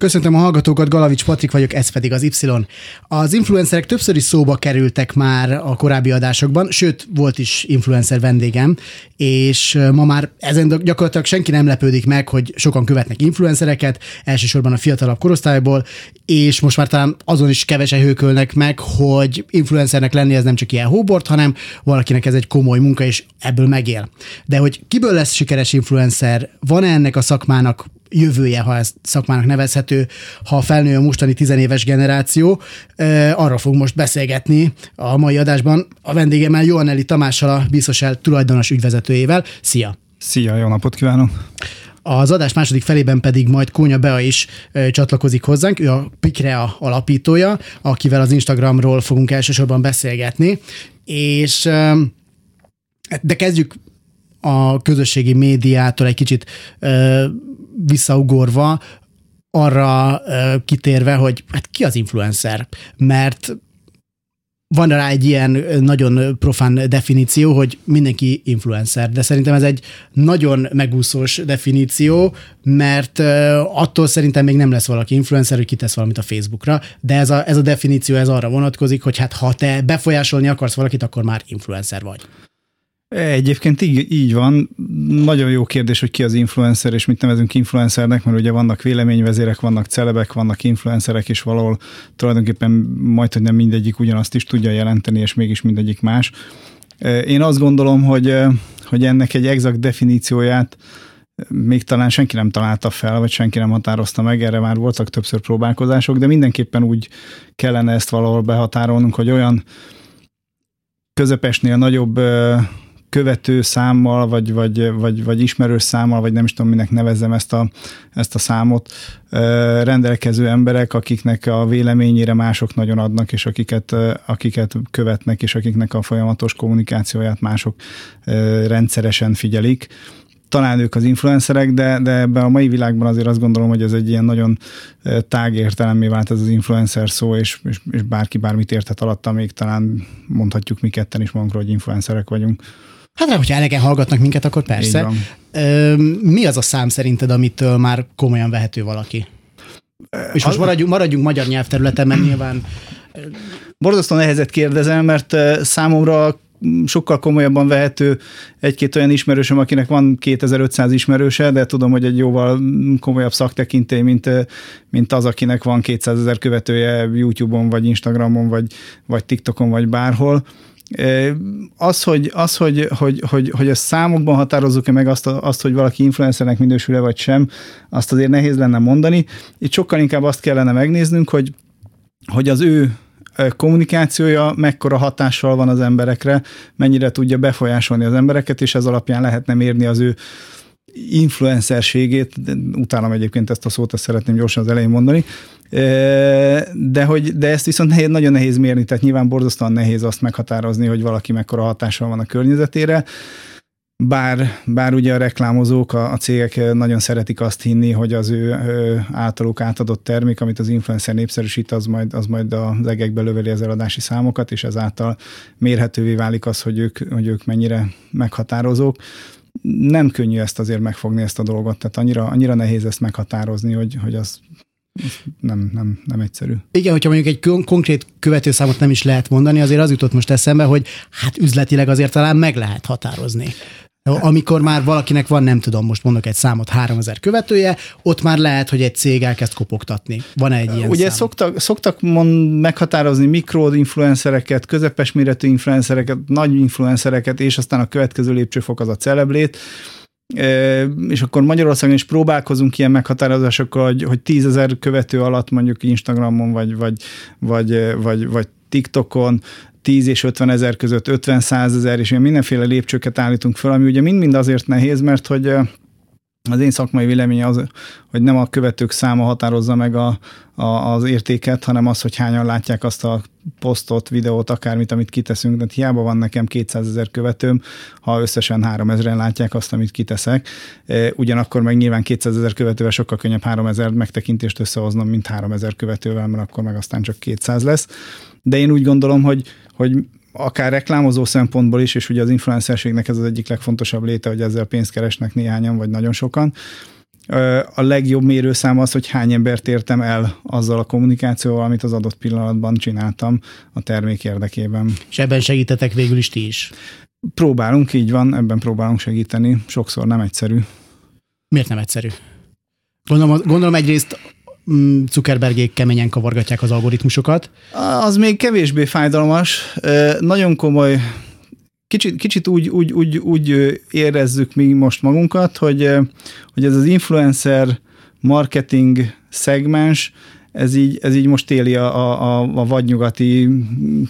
Köszöntöm a hallgatókat, Galavics Patrik vagyok, ez pedig az Y. Az influencerek többször is szóba kerültek már a korábbi adásokban, sőt, volt is influencer vendégem, és ma már ezen gyakorlatilag senki nem lepődik meg, hogy sokan követnek influencereket, elsősorban a fiatalabb korosztályból, és most már talán azon is kevesen hőkölnek meg, hogy influencernek lenni ez nem csak ilyen hóbort, hanem valakinek ez egy komoly munka, és ebből megél. De hogy kiből lesz sikeres influencer, van-e ennek a szakmának jövője, ha ez szakmának nevezhető, ha felnő a mostani tizenéves generáció. Arra fog most beszélgetni a mai adásban a vendégemmel, Joanneli Tamással, a Biztosel tulajdonos ügyvezetőjével. Szia! Szia, jó napot kívánok! Az adás második felében pedig majd Kónya Bea is ö, csatlakozik hozzánk, ő a Pikrea alapítója, akivel az Instagramról fogunk elsősorban beszélgetni, és ö, de kezdjük a közösségi médiától egy kicsit ö, visszaugorva, arra kitérve, hogy hát ki az influencer? Mert van rá egy ilyen nagyon profán definíció, hogy mindenki influencer, de szerintem ez egy nagyon megúszós definíció, mert attól szerintem még nem lesz valaki influencer, hogy kitesz valamit a Facebookra, de ez a, ez a definíció ez arra vonatkozik, hogy hát ha te befolyásolni akarsz valakit, akkor már influencer vagy. Egyébként így, így van. Nagyon jó kérdés, hogy ki az influencer, és mit nevezünk influencernek, mert ugye vannak véleményvezérek, vannak celebek, vannak influencerek, és valahol tulajdonképpen majd, hogy nem mindegyik ugyanazt is tudja jelenteni, és mégis mindegyik más. Én azt gondolom, hogy, hogy ennek egy exakt definícióját még talán senki nem találta fel, vagy senki nem határozta meg, erre már voltak többször próbálkozások, de mindenképpen úgy kellene ezt valahol behatárolnunk, hogy olyan közepesnél nagyobb követő számmal, vagy, vagy, vagy, vagy ismerős számmal, vagy nem is tudom, minek nevezzem ezt a, ezt a számot, rendelkező emberek, akiknek a véleményére mások nagyon adnak, és akiket, akiket követnek, és akiknek a folyamatos kommunikációját mások rendszeresen figyelik talán ők az influencerek, de, de ebben a mai világban azért azt gondolom, hogy ez egy ilyen nagyon tág értelemmé vált ez az influencer szó, és, és, és bárki bármit érthet alatta, még talán mondhatjuk mi ketten is magunkról, hogy influencerek vagyunk. Hát, hogyha elegen hallgatnak minket, akkor persze. Mi az a szám szerinted, amitől már komolyan vehető valaki? És most maradjunk, maradjunk magyar nyelvterületen, mert nyilván... Borzasztó nehezet kérdezem, mert számomra sokkal komolyabban vehető egy-két olyan ismerősöm, akinek van 2500 ismerőse, de tudom, hogy egy jóval komolyabb szaktekintély, mint, mint az, akinek van 200 ezer követője YouTube-on, vagy Instagramon, vagy, vagy TikTokon, vagy bárhol. Az, hogy, az, hogy, hogy, hogy, hogy ezt számokban határozzuk-e meg azt, azt, hogy valaki influencernek minősül-e vagy sem, azt azért nehéz lenne mondani. Itt sokkal inkább azt kellene megnéznünk, hogy, hogy az ő kommunikációja mekkora hatással van az emberekre, mennyire tudja befolyásolni az embereket, és ez alapján lehetne mérni az ő influencerségét, utálom egyébként ezt a szót, ezt szeretném gyorsan az elején mondani, de, hogy, de ezt viszont nehéz, nagyon nehéz mérni, tehát nyilván borzasztóan nehéz azt meghatározni, hogy valaki mekkora hatással van a környezetére, bár, bár ugye a reklámozók, a, a cégek nagyon szeretik azt hinni, hogy az ő, ő általuk átadott termék, amit az influencer népszerűsít, az majd, az majd az egekbe löveli az eladási számokat, és ezáltal mérhetővé válik az, hogy ők, hogy ők mennyire meghatározók. Nem könnyű ezt azért megfogni ezt a dolgot, tehát annyira, annyira nehéz ezt meghatározni, hogy, hogy az nem, nem, nem egyszerű. Igen, hogyha mondjuk egy konkrét követőszámot nem is lehet mondani, azért az jutott most eszembe, hogy hát üzletileg azért talán meg lehet határozni. Amikor már valakinek van, nem tudom, most mondok egy számot, 3000 követője, ott már lehet, hogy egy cég elkezd kopogtatni. Van egy ilyen Ugye szám? szoktak, szoktak mond, meghatározni mikroinfluencereket, közepes méretű influencereket, nagy influencereket, és aztán a következő lépcsőfok az a celeblét és akkor Magyarországon is próbálkozunk ilyen meghatározásokkal, hogy, hogy tízezer követő alatt mondjuk Instagramon, vagy, vagy, vagy, vagy, vagy TikTokon 10 és 50 ezer között 50 ezer, és ilyen mindenféle lépcsőket állítunk fel, ami ugye mind-mind azért nehéz, mert hogy az én szakmai véleménye az, hogy nem a követők száma határozza meg a, a, az értéket, hanem az, hogy hányan látják azt a posztot, videót, akármit, amit kiteszünk, de hiába van nekem 200 ezer követőm, ha összesen 3000-en látják azt, amit kiteszek. Ugyanakkor meg nyilván 200 ezer követővel sokkal könnyebb 3000 megtekintést összehoznom, mint 3000 követővel, mert akkor meg aztán csak 200 lesz. De én úgy gondolom, hogy, hogy akár reklámozó szempontból is, és ugye az influencerségnek ez az egyik legfontosabb léte, hogy ezzel pénzt keresnek néhányan, vagy nagyon sokan, a legjobb mérőszám az, hogy hány embert értem el azzal a kommunikációval, amit az adott pillanatban csináltam a termék érdekében. És ebben segítetek végül is ti is? Próbálunk, így van, ebben próbálunk segíteni. Sokszor nem egyszerű. Miért nem egyszerű? Gondolom, gondolom egyrészt Zuckerbergék keményen kavargatják az algoritmusokat. Az még kevésbé fájdalmas. Nagyon komoly kicsit, kicsit úgy, úgy, úgy, úgy érezzük mi most magunkat, hogy, hogy ez az influencer marketing szegmens, ez így, ez így most éli a, a, a vadnyugati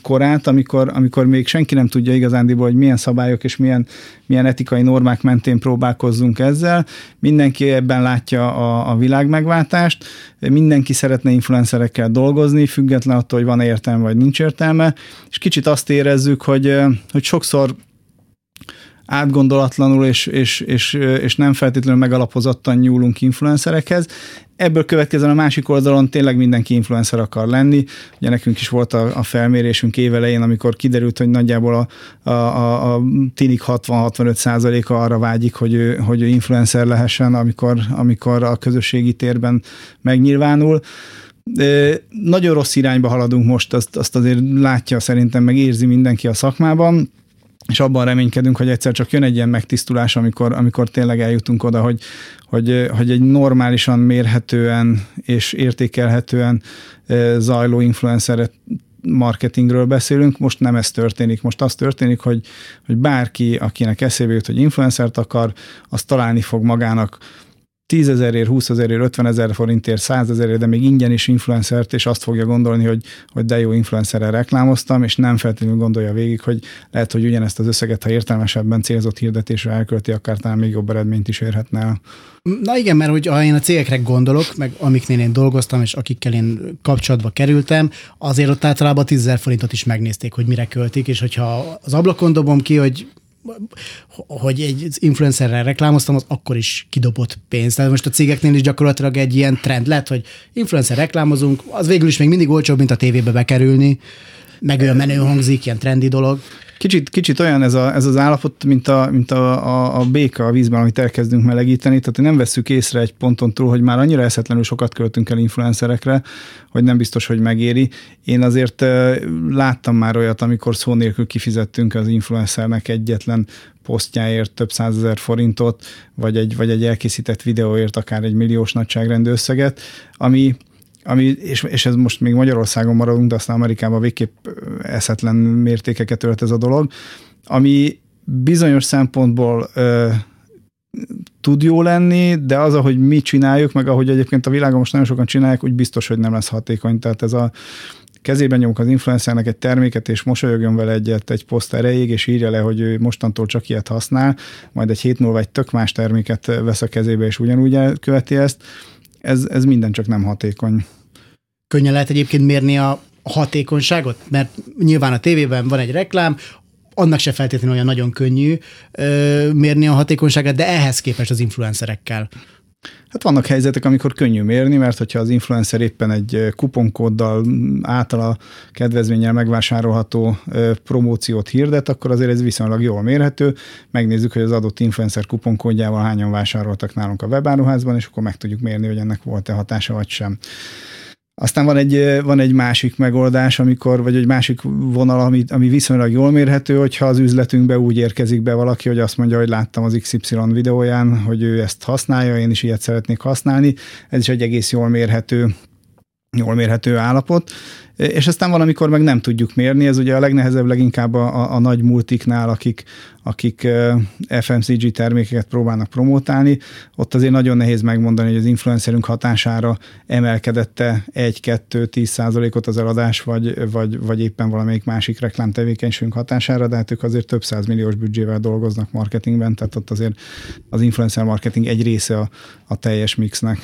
korát, amikor, amikor még senki nem tudja igazándiból, hogy milyen szabályok és milyen, milyen etikai normák mentén próbálkozzunk ezzel. Mindenki ebben látja a, a világ megváltást, mindenki szeretne influencerekkel dolgozni, független attól, hogy van értelme vagy nincs értelme, és kicsit azt érezzük, hogy, hogy sokszor átgondolatlanul és, és, és, és nem feltétlenül megalapozottan nyúlunk influencerekhez. Ebből következően a másik oldalon tényleg mindenki influencer akar lenni. Ugye nekünk is volt a, a felmérésünk évelején, amikor kiderült, hogy nagyjából a, a, a, a tinik 60-65 százaléka arra vágyik, hogy ő, hogy ő influencer lehessen, amikor, amikor a közösségi térben megnyilvánul. Nagyon rossz irányba haladunk most, azt, azt azért látja szerintem, meg érzi mindenki a szakmában és abban reménykedünk, hogy egyszer csak jön egy ilyen megtisztulás, amikor, amikor tényleg eljutunk oda, hogy, hogy, hogy egy normálisan mérhetően és értékelhetően zajló influencer marketingről beszélünk, most nem ez történik. Most az történik, hogy, hogy bárki, akinek eszébe jut, hogy influencert akar, az találni fog magának 10 ezerért, 20 ezerért, 50 ezer forintért, 100 ezerért, de még ingyen is influencert, és azt fogja gondolni, hogy, hogy de jó influencerrel reklámoztam, és nem feltétlenül gondolja végig, hogy lehet, hogy ugyanezt az összeget, ha értelmesebben célzott hirdetésre elkölti, akár talán még jobb eredményt is érhetne el. Na igen, mert hogy ha én a cégekre gondolok, meg amiknél én dolgoztam, és akikkel én kapcsolatba kerültem, azért ott általában 10 forintot is megnézték, hogy mire költik, és hogyha az ablakon dobom ki, hogy hogy egy influencerrel reklámoztam, az akkor is kidobott pénzt. Tehát most a cégeknél is gyakorlatilag egy ilyen trend lett, hogy influencer reklámozunk, az végül is még mindig olcsóbb, mint a tévébe bekerülni, meg olyan menő hangzik, ilyen trendi dolog. Kicsit, kicsit olyan ez, a, ez az állapot, mint, a, mint a, a, a béka a vízben, amit elkezdünk melegíteni, tehát nem vesszük észre egy ponton túl, hogy már annyira eszetlenül sokat költünk el influencerekre, hogy nem biztos, hogy megéri. Én azért láttam már olyat, amikor szó nélkül kifizettünk az influencernek egyetlen posztjáért több százezer forintot, vagy egy, vagy egy elkészített videóért akár egy milliós nagyságrendű összeget, ami, ami, és, és ez most még Magyarországon maradunk, de aztán Amerikában végképp eszetlen mértékeket ölt ez a dolog, ami bizonyos szempontból ö, tud jó lenni, de az, ahogy mi csináljuk, meg ahogy egyébként a világon most nagyon sokan csinálják, úgy biztos, hogy nem lesz hatékony. Tehát ez a kezében nyomok az influencernek egy terméket, és mosolyogjon vele egyet egy poszt erejéig, és írja le, hogy ő mostantól csak ilyet használ, majd egy hét múlva egy tök más terméket vesz a kezébe, és ugyanúgy elköveti ezt ez, ez minden csak nem hatékony. Könnyen lehet egyébként mérni a hatékonyságot, mert nyilván a tévében van egy reklám, annak se feltétlenül olyan nagyon könnyű ö, mérni a hatékonyságát, de ehhez képest az influencerekkel Hát vannak helyzetek, amikor könnyű mérni, mert hogyha az influencer éppen egy kuponkóddal általa kedvezménnyel megvásárolható promóciót hirdet, akkor azért ez viszonylag jól mérhető. Megnézzük, hogy az adott influencer kuponkódjával hányan vásároltak nálunk a webáruházban, és akkor meg tudjuk mérni, hogy ennek volt-e hatása vagy sem. Aztán van egy, van egy másik megoldás, amikor, vagy egy másik vonal, ami, ami viszonylag jól mérhető, hogyha az üzletünkbe úgy érkezik be valaki, hogy azt mondja, hogy láttam az XY videóján, hogy ő ezt használja, én is ilyet szeretnék használni. Ez is egy egész jól mérhető jól mérhető állapot, és aztán van, amikor meg nem tudjuk mérni, ez ugye a legnehezebb leginkább a, a, nagy multiknál, akik, akik FMCG termékeket próbálnak promotálni, ott azért nagyon nehéz megmondani, hogy az influencerünk hatására emelkedette 1-2-10 százalékot az eladás, vagy, vagy, vagy éppen valamelyik másik reklámtevékenységünk hatására, de hát ők azért több milliós büdzsével dolgoznak marketingben, tehát ott azért az influencer marketing egy része a, a teljes mixnek.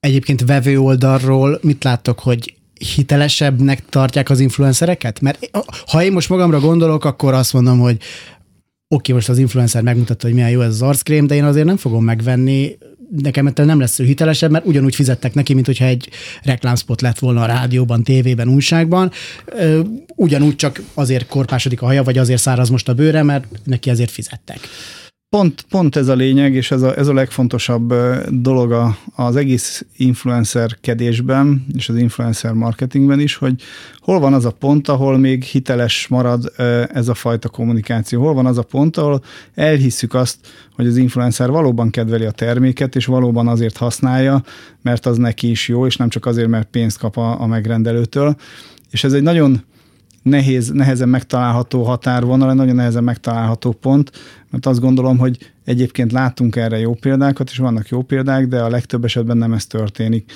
Egyébként vevő oldalról mit láttok, hogy hitelesebbnek tartják az influencereket? Mert ha én most magamra gondolok, akkor azt mondom, hogy oké, most az influencer megmutatta, hogy milyen jó ez az arckrém, de én azért nem fogom megvenni, nekem ettől nem lesz ő hitelesebb, mert ugyanúgy fizettek neki, mint hogyha egy reklámspot lett volna a rádióban, tévében, újságban. Ugyanúgy csak azért korpásodik a haja, vagy azért száraz most a bőre, mert neki ezért fizettek. Pont, pont ez a lényeg, és ez a, ez a legfontosabb dolog a, az egész influencerkedésben, és az influencer marketingben is, hogy hol van az a pont, ahol még hiteles marad ez a fajta kommunikáció, hol van az a pont, ahol elhisszük azt, hogy az influencer valóban kedveli a terméket, és valóban azért használja, mert az neki is jó, és nem csak azért, mert pénzt kap a, a megrendelőtől. És ez egy nagyon nehéz, nehezen megtalálható határvonal, nagyon nehezen megtalálható pont, mert azt gondolom, hogy egyébként látunk erre jó példákat, és vannak jó példák, de a legtöbb esetben nem ez történik.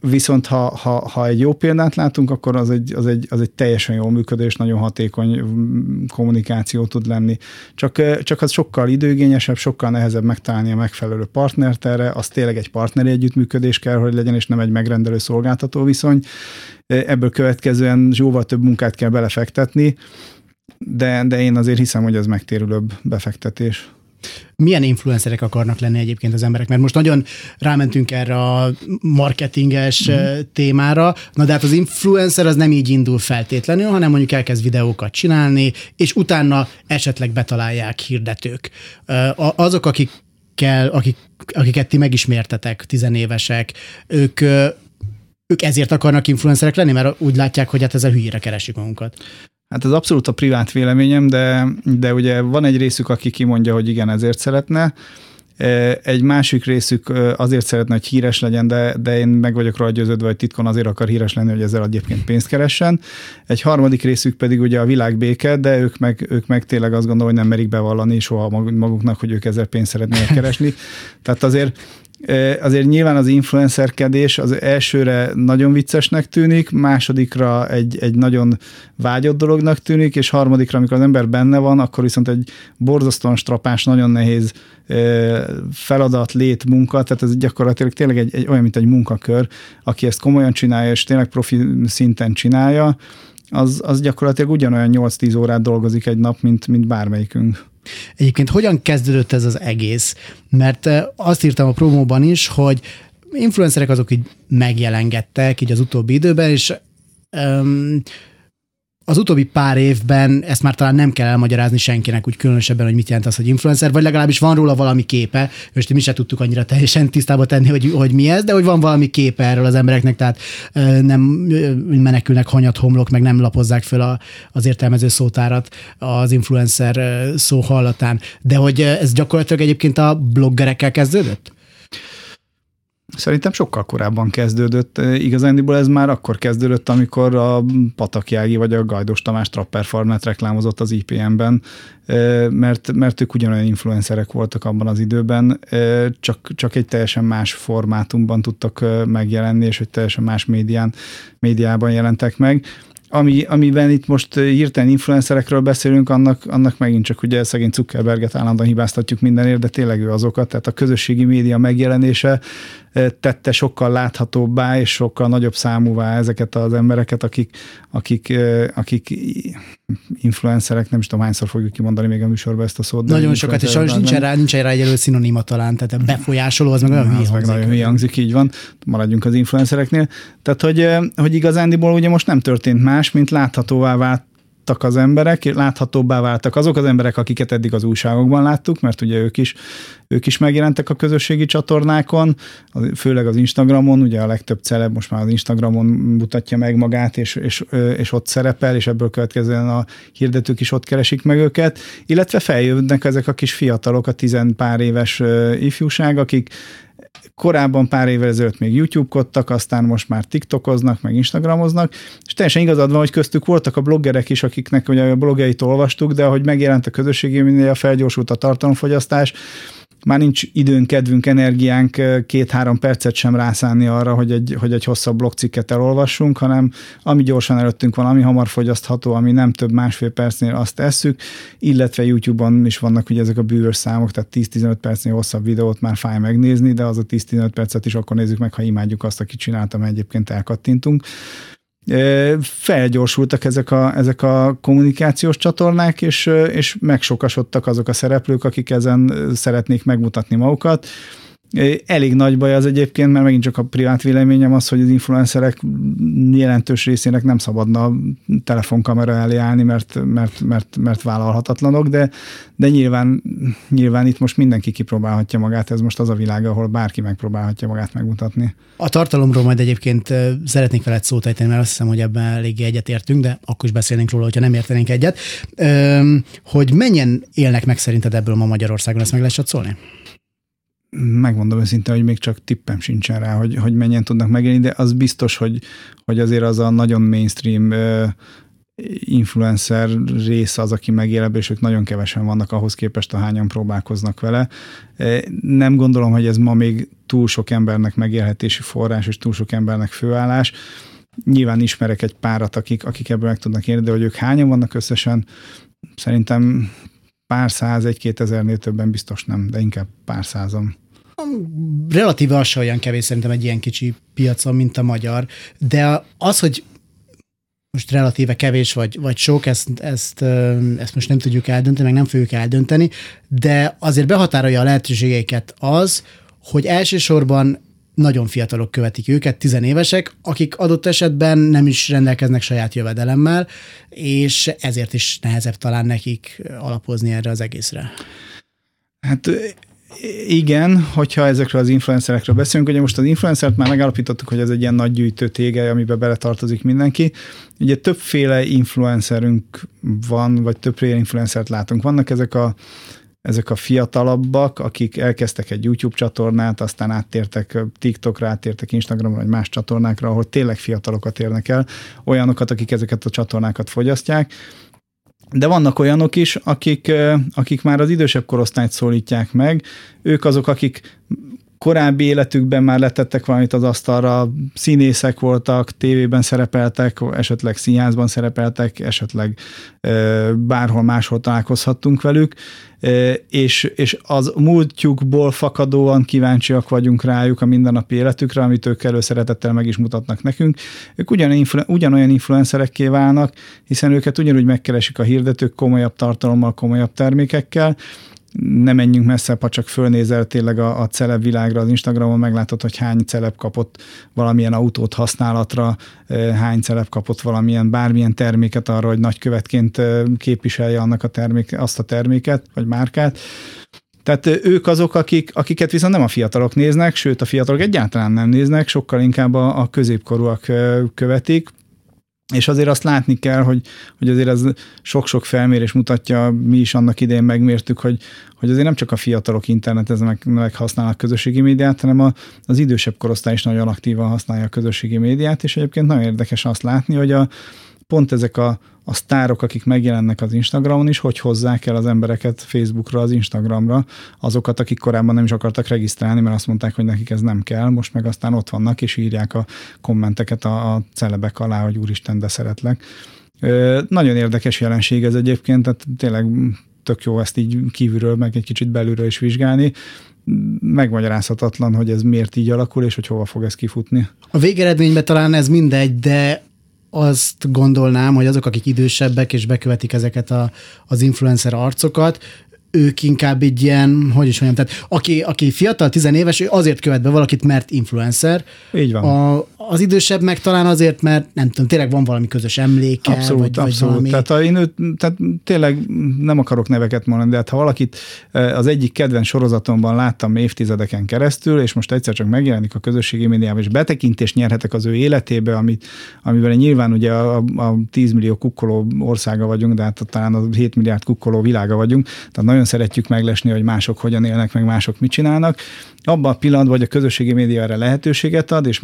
Viszont ha, ha, ha egy jó példát látunk, akkor az egy, az egy, az egy teljesen jól működő és nagyon hatékony kommunikáció tud lenni. Csak, csak az sokkal időgényesebb, sokkal nehezebb megtalálni a megfelelő partnert erre, az tényleg egy partneri együttműködés kell, hogy legyen, és nem egy megrendelő szolgáltató viszony. Ebből következően jóval több munkát kell belefektetni, de, de én azért hiszem, hogy ez megtérülőbb befektetés. Milyen influencerek akarnak lenni egyébként az emberek? Mert most nagyon rámentünk erre a marketinges mm. témára, na de hát az influencer az nem így indul feltétlenül, hanem mondjuk elkezd videókat csinálni, és utána esetleg betalálják hirdetők. Azok, akik kell, akik, akiket ti megismertetek, tizenévesek, ők ők ezért akarnak influencerek lenni, mert úgy látják, hogy hát ezzel hülyére keresik magunkat. Hát ez abszolút a privát véleményem, de, de ugye van egy részük, aki kimondja, hogy igen, ezért szeretne. E, egy másik részük azért szeretne, hogy híres legyen, de, de én meg vagyok rá győződve, hogy titkon azért akar híres lenni, hogy ezzel egyébként pénzt keressen. Egy harmadik részük pedig ugye a világbéke, de ők meg, ők meg tényleg azt gondolom, hogy nem merik bevallani soha maguknak, hogy ők ezzel pénzt szeretnének keresni. Tehát azért Azért nyilván az influencerkedés az elsőre nagyon viccesnek tűnik, másodikra egy, egy nagyon vágyott dolognak tűnik, és harmadikra, amikor az ember benne van, akkor viszont egy borzasztóan strapás, nagyon nehéz feladat, lét, munka, tehát ez gyakorlatilag tényleg egy, egy olyan, mint egy munkakör, aki ezt komolyan csinálja, és tényleg profi szinten csinálja, az, az gyakorlatilag ugyanolyan 8-10 órát dolgozik egy nap, mint, mint bármelyikünk. Egyébként hogyan kezdődött ez az egész? Mert azt írtam a promóban is, hogy influencerek azok így megjelengettek így az utóbbi időben, és um, az utóbbi pár évben ezt már talán nem kell elmagyarázni senkinek úgy különösebben, hogy mit jelent az, hogy influencer, vagy legalábbis van róla valami képe, és mi se tudtuk annyira teljesen tisztába tenni, hogy, hogy mi ez, de hogy van valami képe erről az embereknek, tehát nem menekülnek hanyat homlok, meg nem lapozzák föl a, az értelmező szótárat az influencer szó hallatán. De hogy ez gyakorlatilag egyébként a bloggerekkel kezdődött? Szerintem sokkal korábban kezdődött. Igazándiból ez már akkor kezdődött, amikor a Patakjági vagy a Gajdos Tamás Trapper Farmet reklámozott az IPM-ben, mert, mert ők ugyanolyan influencerek voltak abban az időben, csak, csak egy teljesen más formátumban tudtak megjelenni, és egy teljesen más médián, médiában jelentek meg ami, amiben itt most hirtelen influencerekről beszélünk, annak, annak megint csak ugye szegény Zuckerberget állandóan hibáztatjuk mindenért, de tényleg ő azokat, tehát a közösségi média megjelenése tette sokkal láthatóbbá és sokkal nagyobb számúvá ezeket az embereket, akik, akik, akik influencerek, nem is tudom hányszor fogjuk kimondani még a műsorban ezt a szót. Nagyon sokat, és sajnos nincsen rá, nincsen rá egyelő szinonima talán, tehát befolyásoló, az meg olyan hülye hangzik. Nagyon hülye hangzik, így van, maradjunk az influencereknél. Tehát, hogy, hogy igazándiból ugye most nem történt más, mint láthatóvá vált váltak az emberek, láthatóbbá váltak azok az emberek, akiket eddig az újságokban láttuk, mert ugye ők is, ők is megjelentek a közösségi csatornákon, főleg az Instagramon, ugye a legtöbb celeb most már az Instagramon mutatja meg magát, és, és, és ott szerepel, és ebből következően a hirdetők is ott keresik meg őket, illetve feljönnek ezek a kis fiatalok, a tizen pár éves ifjúság, akik korábban pár évvel ezelőtt még YouTube-kodtak, aztán most már TikTokoznak, meg Instagramoznak, és teljesen igazad van, hogy köztük voltak a bloggerek is, akiknek ugye a blogjait olvastuk, de ahogy megjelent a közösségi minél felgyorsult a tartalomfogyasztás, már nincs időnk, kedvünk, energiánk két-három percet sem rászánni arra, hogy egy, hogy egy hosszabb blogcikket elolvassunk, hanem ami gyorsan előttünk van, ami hamar fogyasztható, ami nem több másfél percnél azt tesszük, illetve YouTube-on is vannak ugye ezek a bűvös számok, tehát 10-15 percnél hosszabb videót már fáj megnézni, de az a 10-15 percet is akkor nézzük meg, ha imádjuk azt, aki csinálta, mert egyébként elkattintunk. Felgyorsultak ezek a, ezek a kommunikációs csatornák, és, és megsokasodtak azok a szereplők, akik ezen szeretnék megmutatni magukat. Elég nagy baj az egyébként, mert megint csak a privát véleményem az, hogy az influencerek jelentős részének nem szabadna telefonkamera elé állni, mert, mert, mert, mert vállalhatatlanok, de, de nyilván, nyilván itt most mindenki kipróbálhatja magát, ez most az a világ, ahol bárki megpróbálhatja magát megmutatni. A tartalomról majd egyébként szeretnék veled szót ejteni, mert azt hiszem, hogy ebben eléggé egyetértünk, de akkor is beszélnénk róla, hogyha nem értenénk egyet. Hogy mennyien élnek meg szerinted ebből ma Magyarországon, ezt meg lehet szólni? Megmondom őszintén, hogy még csak tippem sincsen rá, hogy, hogy mennyien tudnak megélni, de az biztos, hogy, hogy azért az a nagyon mainstream influencer rész az, aki megél és ők nagyon kevesen vannak ahhoz képest, a hányan próbálkoznak vele. Nem gondolom, hogy ez ma még túl sok embernek megélhetési forrás, és túl sok embernek főállás. Nyilván ismerek egy párat, akik, akik ebből meg tudnak érni, de hogy ők hányan vannak összesen, szerintem pár száz, egy-két ezernél többen biztos nem, de inkább pár százan. Relatíve az olyan kevés szerintem egy ilyen kicsi piacon, mint a magyar, de az, hogy most relatíve kevés vagy, vagy sok, ezt, ezt, ezt most nem tudjuk eldönteni, meg nem fogjuk eldönteni, de azért behatárolja a lehetőségeiket az, hogy elsősorban nagyon fiatalok követik őket, tizenévesek, akik adott esetben nem is rendelkeznek saját jövedelemmel, és ezért is nehezebb talán nekik alapozni erre az egészre. Hát igen, hogyha ezekről az influencerekről beszélünk, ugye most az influencert már megállapítottuk, hogy ez egy ilyen nagy gyűjtő tége, amiben beletartozik mindenki. Ugye többféle influencerünk van, vagy többféle influencert látunk. Vannak ezek a ezek a fiatalabbak, akik elkezdtek egy YouTube csatornát, aztán áttértek TikTokra, áttértek Instagramra, vagy más csatornákra, ahol tényleg fiatalokat érnek el, olyanokat, akik ezeket a csatornákat fogyasztják, de vannak olyanok is, akik, akik már az idősebb korosztályt szólítják meg, ők azok, akik korábbi életükben már letettek valamit az asztalra, színészek voltak, tévében szerepeltek, esetleg színházban szerepeltek, esetleg bárhol máshol találkozhattunk velük, és, és az múltjukból fakadóan kíváncsiak vagyunk rájuk a mindennapi életükre, amit ők előszeretettel meg is mutatnak nekünk. Ők ugyanolyan influencerekké válnak, hiszen őket ugyanúgy megkeresik a hirdetők komolyabb tartalommal, komolyabb termékekkel, ne menjünk messze, ha csak fölnézel tényleg a, a celeb világra, az Instagramon meglátod, hogy hány celeb kapott valamilyen autót használatra, hány celeb kapott valamilyen bármilyen terméket arra, hogy nagykövetként képviselje annak a termék, azt a terméket, vagy márkát. Tehát ők azok, akik, akiket viszont nem a fiatalok néznek, sőt a fiatalok egyáltalán nem néznek, sokkal inkább a, a középkorúak követik, és azért azt látni kell, hogy, hogy azért ez sok-sok felmérés mutatja, mi is annak idején megmértük, hogy, hogy azért nem csak a fiatalok interneteznek, meg használnak közösségi médiát, hanem a, az idősebb korosztály is nagyon aktívan használja a közösségi médiát, és egyébként nagyon érdekes azt látni, hogy a, pont ezek a, a sztárok, akik megjelennek az Instagramon is, hogy hozzák el az embereket Facebookra, az Instagramra, azokat, akik korábban nem is akartak regisztrálni, mert azt mondták, hogy nekik ez nem kell, most meg aztán ott vannak, és írják a kommenteket a, a celebek alá, hogy úristen, de szeretlek. Ö, nagyon érdekes jelenség ez egyébként, tehát tényleg tök jó ezt így kívülről, meg egy kicsit belülről is vizsgálni megmagyarázhatatlan, hogy ez miért így alakul, és hogy hova fog ez kifutni. A végeredményben talán ez mindegy, de azt gondolnám, hogy azok, akik idősebbek és bekövetik ezeket a, az influencer arcokat, ők inkább egy ilyen, hogy is mondjam, tehát aki, aki fiatal, tizenéves, ő azért követ be valakit, mert influencer. Így van. A, az idősebb meg talán azért, mert nem tudom, tényleg van valami közös emléke. Abszolút, vagy, abszolút. Vagy valami... Tehát, én őt, tehát tényleg nem akarok neveket mondani, de hát ha valakit e, az egyik kedvenc sorozatomban láttam évtizedeken keresztül, és most egyszer csak megjelenik a közösségi médiában, és betekintést nyerhetek az ő életébe, amit, amivel nyilván ugye a, a 10 millió kukkoló országa vagyunk, de hát talán a 7 milliárd kukkoló világa vagyunk, tehát nagyon szeretjük meglesni, hogy mások hogyan élnek, meg mások mit csinálnak. Abban a pillanatban, hogy a közösségi média erre lehetőséget ad, és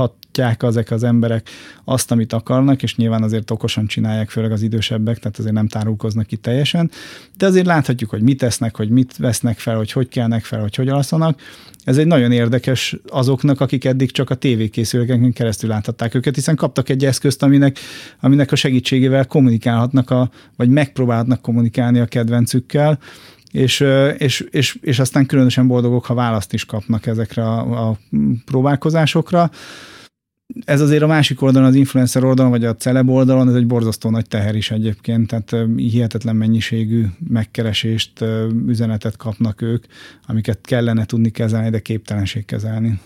megmutathatják ezek az emberek azt, amit akarnak, és nyilván azért okosan csinálják, főleg az idősebbek, tehát azért nem tárulkoznak ki teljesen, de azért láthatjuk, hogy mit tesznek, hogy mit vesznek fel, hogy hogy kelnek fel, hogy hogy alszanak. Ez egy nagyon érdekes azoknak, akik eddig csak a tévékészülékeken keresztül láthatták őket, hiszen kaptak egy eszközt, aminek, aminek a segítségével kommunikálhatnak, a, vagy megpróbálhatnak kommunikálni a kedvencükkel, és, és, és, és aztán különösen boldogok, ha választ is kapnak ezekre a, a próbálkozásokra. Ez azért a másik oldalon, az influencer oldalon, vagy a celeb oldalon, ez egy borzasztó nagy teher is egyébként, tehát hihetetlen mennyiségű megkeresést, üzenetet kapnak ők, amiket kellene tudni kezelni, de képtelenség kezelni.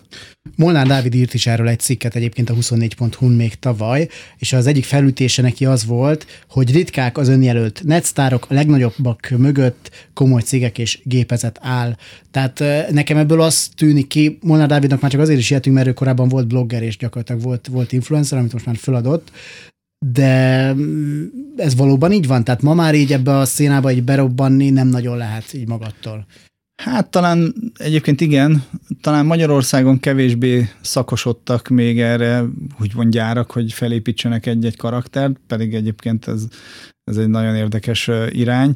Molnár Dávid írt is erről egy cikket egyébként a 24.hu még tavaly, és az egyik felütése neki az volt, hogy ritkák az önjelölt netsztárok, a legnagyobbak mögött komoly cégek és gépezet áll. Tehát nekem ebből az tűnik ki, Molnár Dávidnak már csak azért is ilyetünk, mert ő korábban volt blogger és gyakorlatilag volt, volt influencer, amit most már föladott, de ez valóban így van? Tehát ma már így ebbe a szénába így berobbanni nem nagyon lehet így magattól. Hát talán egyébként igen, talán Magyarországon kevésbé szakosodtak még erre, úgy gyárak, hogy felépítsenek egy-egy karaktert, pedig egyébként ez, ez egy nagyon érdekes irány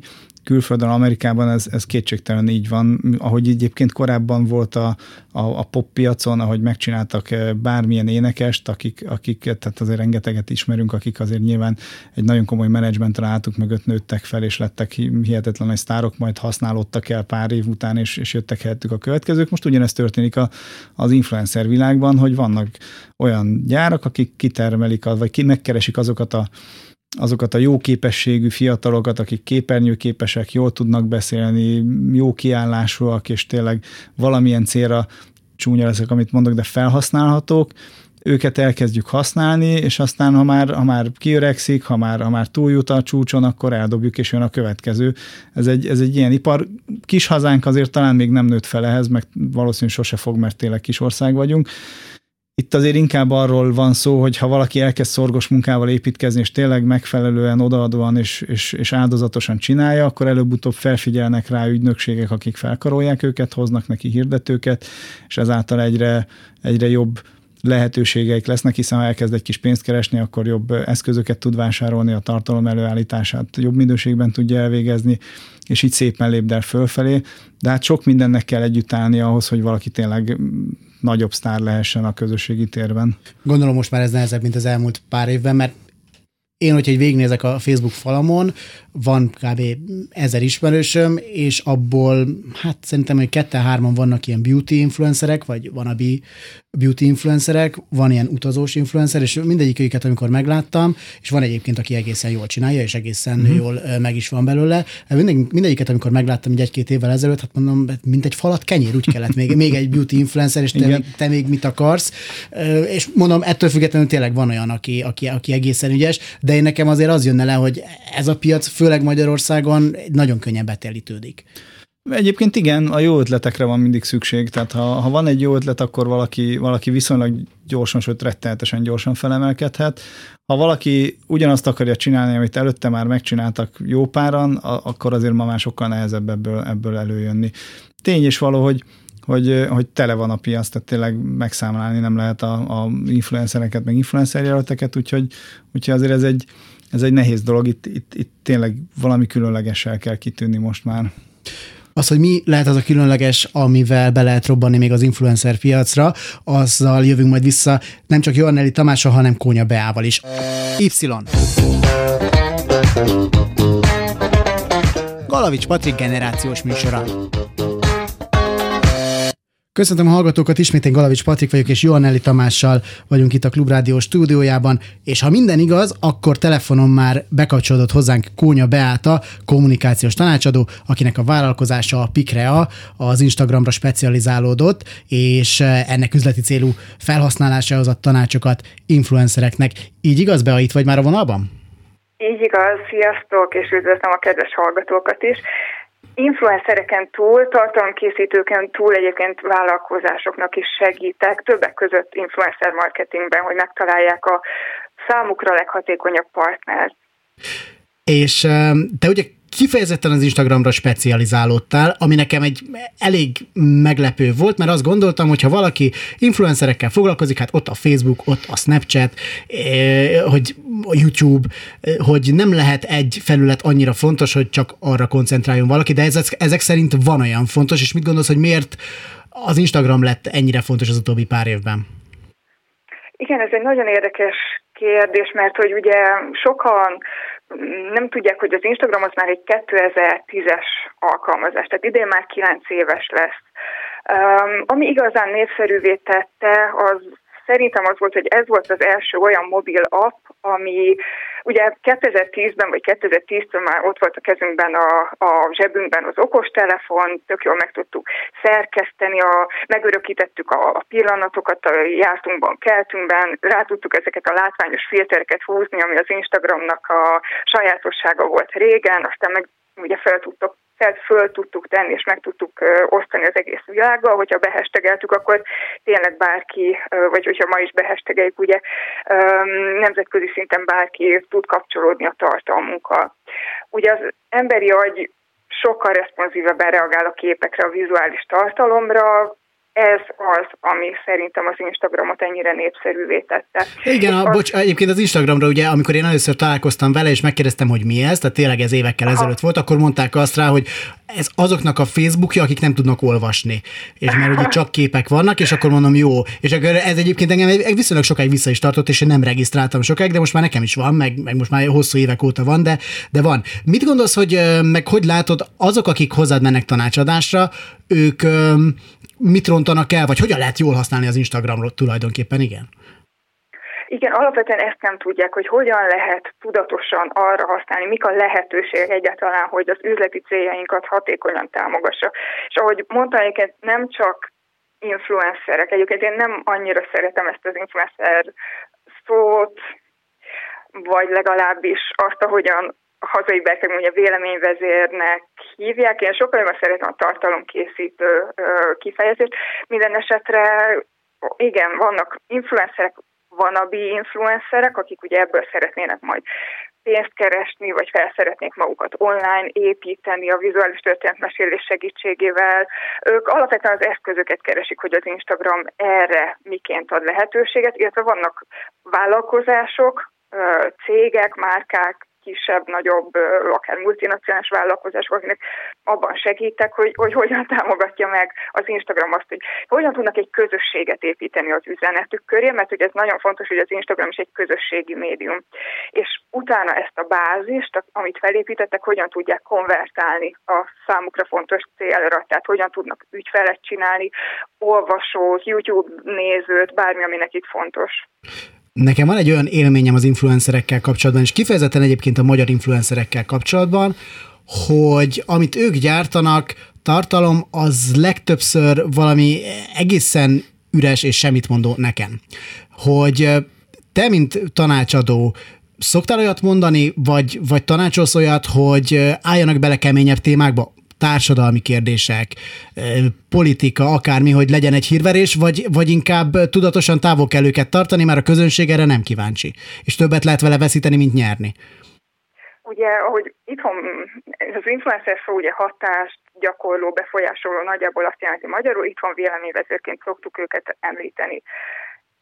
külföldön, Amerikában ez, ez kétségtelen így van. Ahogy egyébként korábban volt a, a, a pop piacon, ahogy megcsináltak eh, bármilyen énekest, akik, akik, tehát azért rengeteget ismerünk, akik azért nyilván egy nagyon komoly menedzsment rátuk mögött nőttek fel, és lettek hihetetlen egy sztárok, majd használódtak el pár év után, és, és jöttek helyettük a következők. Most ugyanezt történik a, az influencer világban, hogy vannak olyan gyárak, akik kitermelik, vagy ki megkeresik azokat a azokat a jó képességű fiatalokat, akik képernyőképesek, jól tudnak beszélni, jó kiállásúak, és tényleg valamilyen célra csúnya leszek, amit mondok, de felhasználhatók, őket elkezdjük használni, és aztán, ha már, ha már kiöregszik, ha már, ha már túljut a csúcson, akkor eldobjuk, és jön a következő. Ez egy, ez egy ilyen ipar. Kis hazánk azért talán még nem nőtt fel ehhez, meg valószínűleg sose fog, mert tényleg kis ország vagyunk, itt azért inkább arról van szó, hogy ha valaki elkezd szorgos munkával építkezni, és tényleg megfelelően odaadóan és, és, és áldozatosan csinálja, akkor előbb-utóbb felfigyelnek rá ügynökségek, akik felkarolják őket, hoznak neki hirdetőket, és ezáltal egyre, egyre jobb lehetőségeik lesznek, hiszen ha elkezd egy kis pénzt keresni, akkor jobb eszközöket tud vásárolni, a tartalom előállítását jobb minőségben tudja elvégezni, és így szépen lépdel fölfelé. De hát sok mindennek kell együtt állni ahhoz, hogy valaki tényleg nagyobb sztár lehessen a közösségi térben. Gondolom most már ez nehezebb, mint az elmúlt pár évben, mert én, hogyha egy végignézek a Facebook falamon, van kb. ezer ismerősöm, és abból, hát szerintem, hogy ketten-hárman vannak ilyen beauty influencerek, vagy wannabe beauty influencerek, van ilyen utazós influencer, és mindegyik őket, amikor megláttam, és van egyébként, aki egészen jól csinálja, és egészen mm-hmm. jól meg is van belőle. Mindegy, mindegyiket, amikor megláttam egy egy-két évvel ezelőtt, hát mondom, mint egy falat kenyér, úgy kellett még, még egy beauty influencer, és te, még, te még mit akarsz. És mondom, ettől függetlenül tényleg van olyan, aki, aki, aki egészen ügyes, de én nekem azért az jönne le, hogy ez a piac, főleg Magyarországon, nagyon könnyen betelítődik. Egyébként igen, a jó ötletekre van mindig szükség, tehát ha, ha van egy jó ötlet, akkor valaki, valaki viszonylag gyorsan, sőt rettenetesen gyorsan felemelkedhet. Ha valaki ugyanazt akarja csinálni, amit előtte már megcsináltak jó páran, akkor azért ma már sokkal nehezebb ebből, ebből előjönni. Tény is való, hogy hogy, hogy tele van a piac, tehát tényleg megszámlálni nem lehet a, a influencereket, meg influencer jelölteket, úgyhogy, úgyhogy azért ez egy, ez egy nehéz dolog, itt, itt, itt tényleg valami különlegessel kell kitűnni most már az, hogy mi lehet az a különleges, amivel be lehet robbanni még az influencer piacra, azzal jövünk majd vissza nem csak Joanneli Tamással, hanem Kónya Beával is. Y. Galavics Patrik generációs műsora. Köszöntöm a hallgatókat, ismét én Galavics Patrik vagyok, és Joannelli Tamással vagyunk itt a Klubrádió stúdiójában, és ha minden igaz, akkor telefonon már bekapcsolódott hozzánk Kónya Beáta, kommunikációs tanácsadó, akinek a vállalkozása a Pikrea az Instagramra specializálódott, és ennek üzleti célú felhasználásához ad tanácsokat influencereknek. Így igaz, Bea, itt vagy már a vonalban? Így igaz, sziasztok, és üdvözlöm a kedves hallgatókat is influencereken túl, tartalomkészítőken túl egyébként vállalkozásoknak is segítek, többek között influencer marketingben, hogy megtalálják a számukra leghatékonyabb partnert. És te ugye kifejezetten az Instagramra specializálódtál, ami nekem egy elég meglepő volt, mert azt gondoltam, hogy ha valaki influencerekkel foglalkozik, hát ott a Facebook, ott a Snapchat, eh, hogy a YouTube, eh, hogy nem lehet egy felület annyira fontos, hogy csak arra koncentráljon valaki, de ezek, ezek szerint van olyan fontos, és mit gondolsz, hogy miért az Instagram lett ennyire fontos az utóbbi pár évben? Igen, ez egy nagyon érdekes kérdés, mert hogy ugye sokan nem tudják, hogy az Instagram az már egy 2010-es alkalmazás, tehát idén már 9 éves lesz. Um, ami igazán népszerűvé tette, az szerintem az volt, hogy ez volt az első olyan mobil app, ami ugye 2010-ben vagy 2010-től már ott volt a kezünkben, a, a zsebünkben az okostelefon, tök jól meg tudtuk szerkeszteni, a, megörökítettük a, a pillanatokat, a jártunkban, keltünkben, rá tudtuk ezeket a látványos filtereket húzni, ami az Instagramnak a sajátossága volt régen, aztán meg ugye fel tudtok tehát föl tudtuk tenni, és meg tudtuk osztani az egész világgal, hogyha behestegeltük, akkor tényleg bárki, vagy hogyha ma is behestegeljük, ugye nemzetközi szinten bárki tud kapcsolódni a tartalmunkkal. Ugye az emberi agy sokkal responsívebben reagál a képekre, a vizuális tartalomra, ez az, ami szerintem az Instagramot ennyire népszerűvé tette. Igen, a, az... bocs, egyébként az Instagramra ugye, amikor én először találkoztam vele, és megkérdeztem, hogy mi ez, tehát tényleg ez évekkel Aha. ezelőtt volt, akkor mondták azt rá, hogy ez azoknak a Facebookja, akik nem tudnak olvasni. És mert ugye csak képek vannak, és akkor mondom, jó. És akkor ez egyébként engem viszonylag sokáig vissza is tartott, és én nem regisztráltam sokáig, de most már nekem is van, meg, meg most már hosszú évek óta van, de, de van. Mit gondolsz, hogy meg hogy látod, azok, akik hozzád mennek tanácsadásra, ők mit rontanak el, vagy hogyan lehet jól használni az Instagramot tulajdonképpen, igen? Igen, alapvetően ezt nem tudják, hogy hogyan lehet tudatosan arra használni, mik a lehetőségek egyáltalán, hogy az üzleti céljainkat hatékonyan támogassa. És ahogy mondtam, egyébként nem csak influencerek, egyébként én nem annyira szeretem ezt az influencer szót, vagy legalábbis azt, ahogyan a hazai belkem ugye véleményvezérnek hívják. Én sokkal jobban szeretem a tartalomkészítő kifejezést. Minden esetre igen, vannak influencerek, vanabi influencerek, akik ugye ebből szeretnének majd pénzt keresni, vagy fel szeretnék magukat online építeni a vizuális történetmesélés segítségével. Ők alapvetően az eszközöket keresik, hogy az Instagram erre miként ad lehetőséget, illetve vannak vállalkozások, cégek, márkák, kisebb, nagyobb, akár multinacionális vállalkozások, akinek abban segítek, hogy, hogy hogyan támogatja meg az Instagram azt, hogy hogyan tudnak egy közösséget építeni az üzenetük köré, mert ugye ez nagyon fontos, hogy az Instagram is egy közösségi médium. És utána ezt a bázist, amit felépítettek, hogyan tudják konvertálni a számukra fontos célra, tehát hogyan tudnak ügyfelet csinálni, olvasót, YouTube nézőt, bármi, ami nekik fontos. Nekem van egy olyan élményem az influencerekkel kapcsolatban, és kifejezetten egyébként a magyar influencerekkel kapcsolatban, hogy amit ők gyártanak, tartalom, az legtöbbször valami egészen üres és semmit mondó nekem. Hogy te, mint tanácsadó, szoktál olyat mondani, vagy, vagy tanácsolsz olyat, hogy álljanak bele keményebb témákba? Társadalmi kérdések, politika, akármi, hogy legyen egy hírverés, vagy, vagy inkább tudatosan távol kell őket tartani, mert a közönség erre nem kíváncsi, és többet lehet vele veszíteni, mint nyerni. Ugye, ahogy itthon az influencer szó ugye hatást gyakorló, befolyásoló nagyjából azt jelenti magyarul, itthon véleményvezőként szoktuk őket említeni.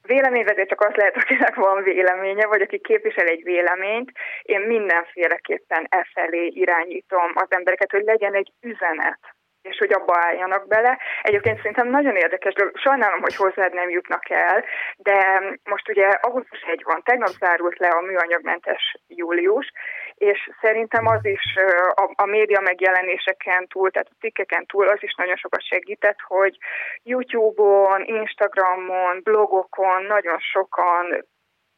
Véleményvezér csak az lehet, akinek van véleménye, vagy aki képvisel egy véleményt. Én mindenféleképpen e felé irányítom az embereket, hogy legyen egy üzenet és hogy abba álljanak bele. Egyébként szerintem nagyon érdekes, de sajnálom, hogy hozzád nem jutnak el, de most ugye augusztus 1 van, tegnap zárult le a műanyagmentes július, és szerintem az is a, a média megjelenéseken túl, tehát a cikkeken túl az is nagyon sokat segített, hogy YouTube-on, Instagramon, blogokon nagyon sokan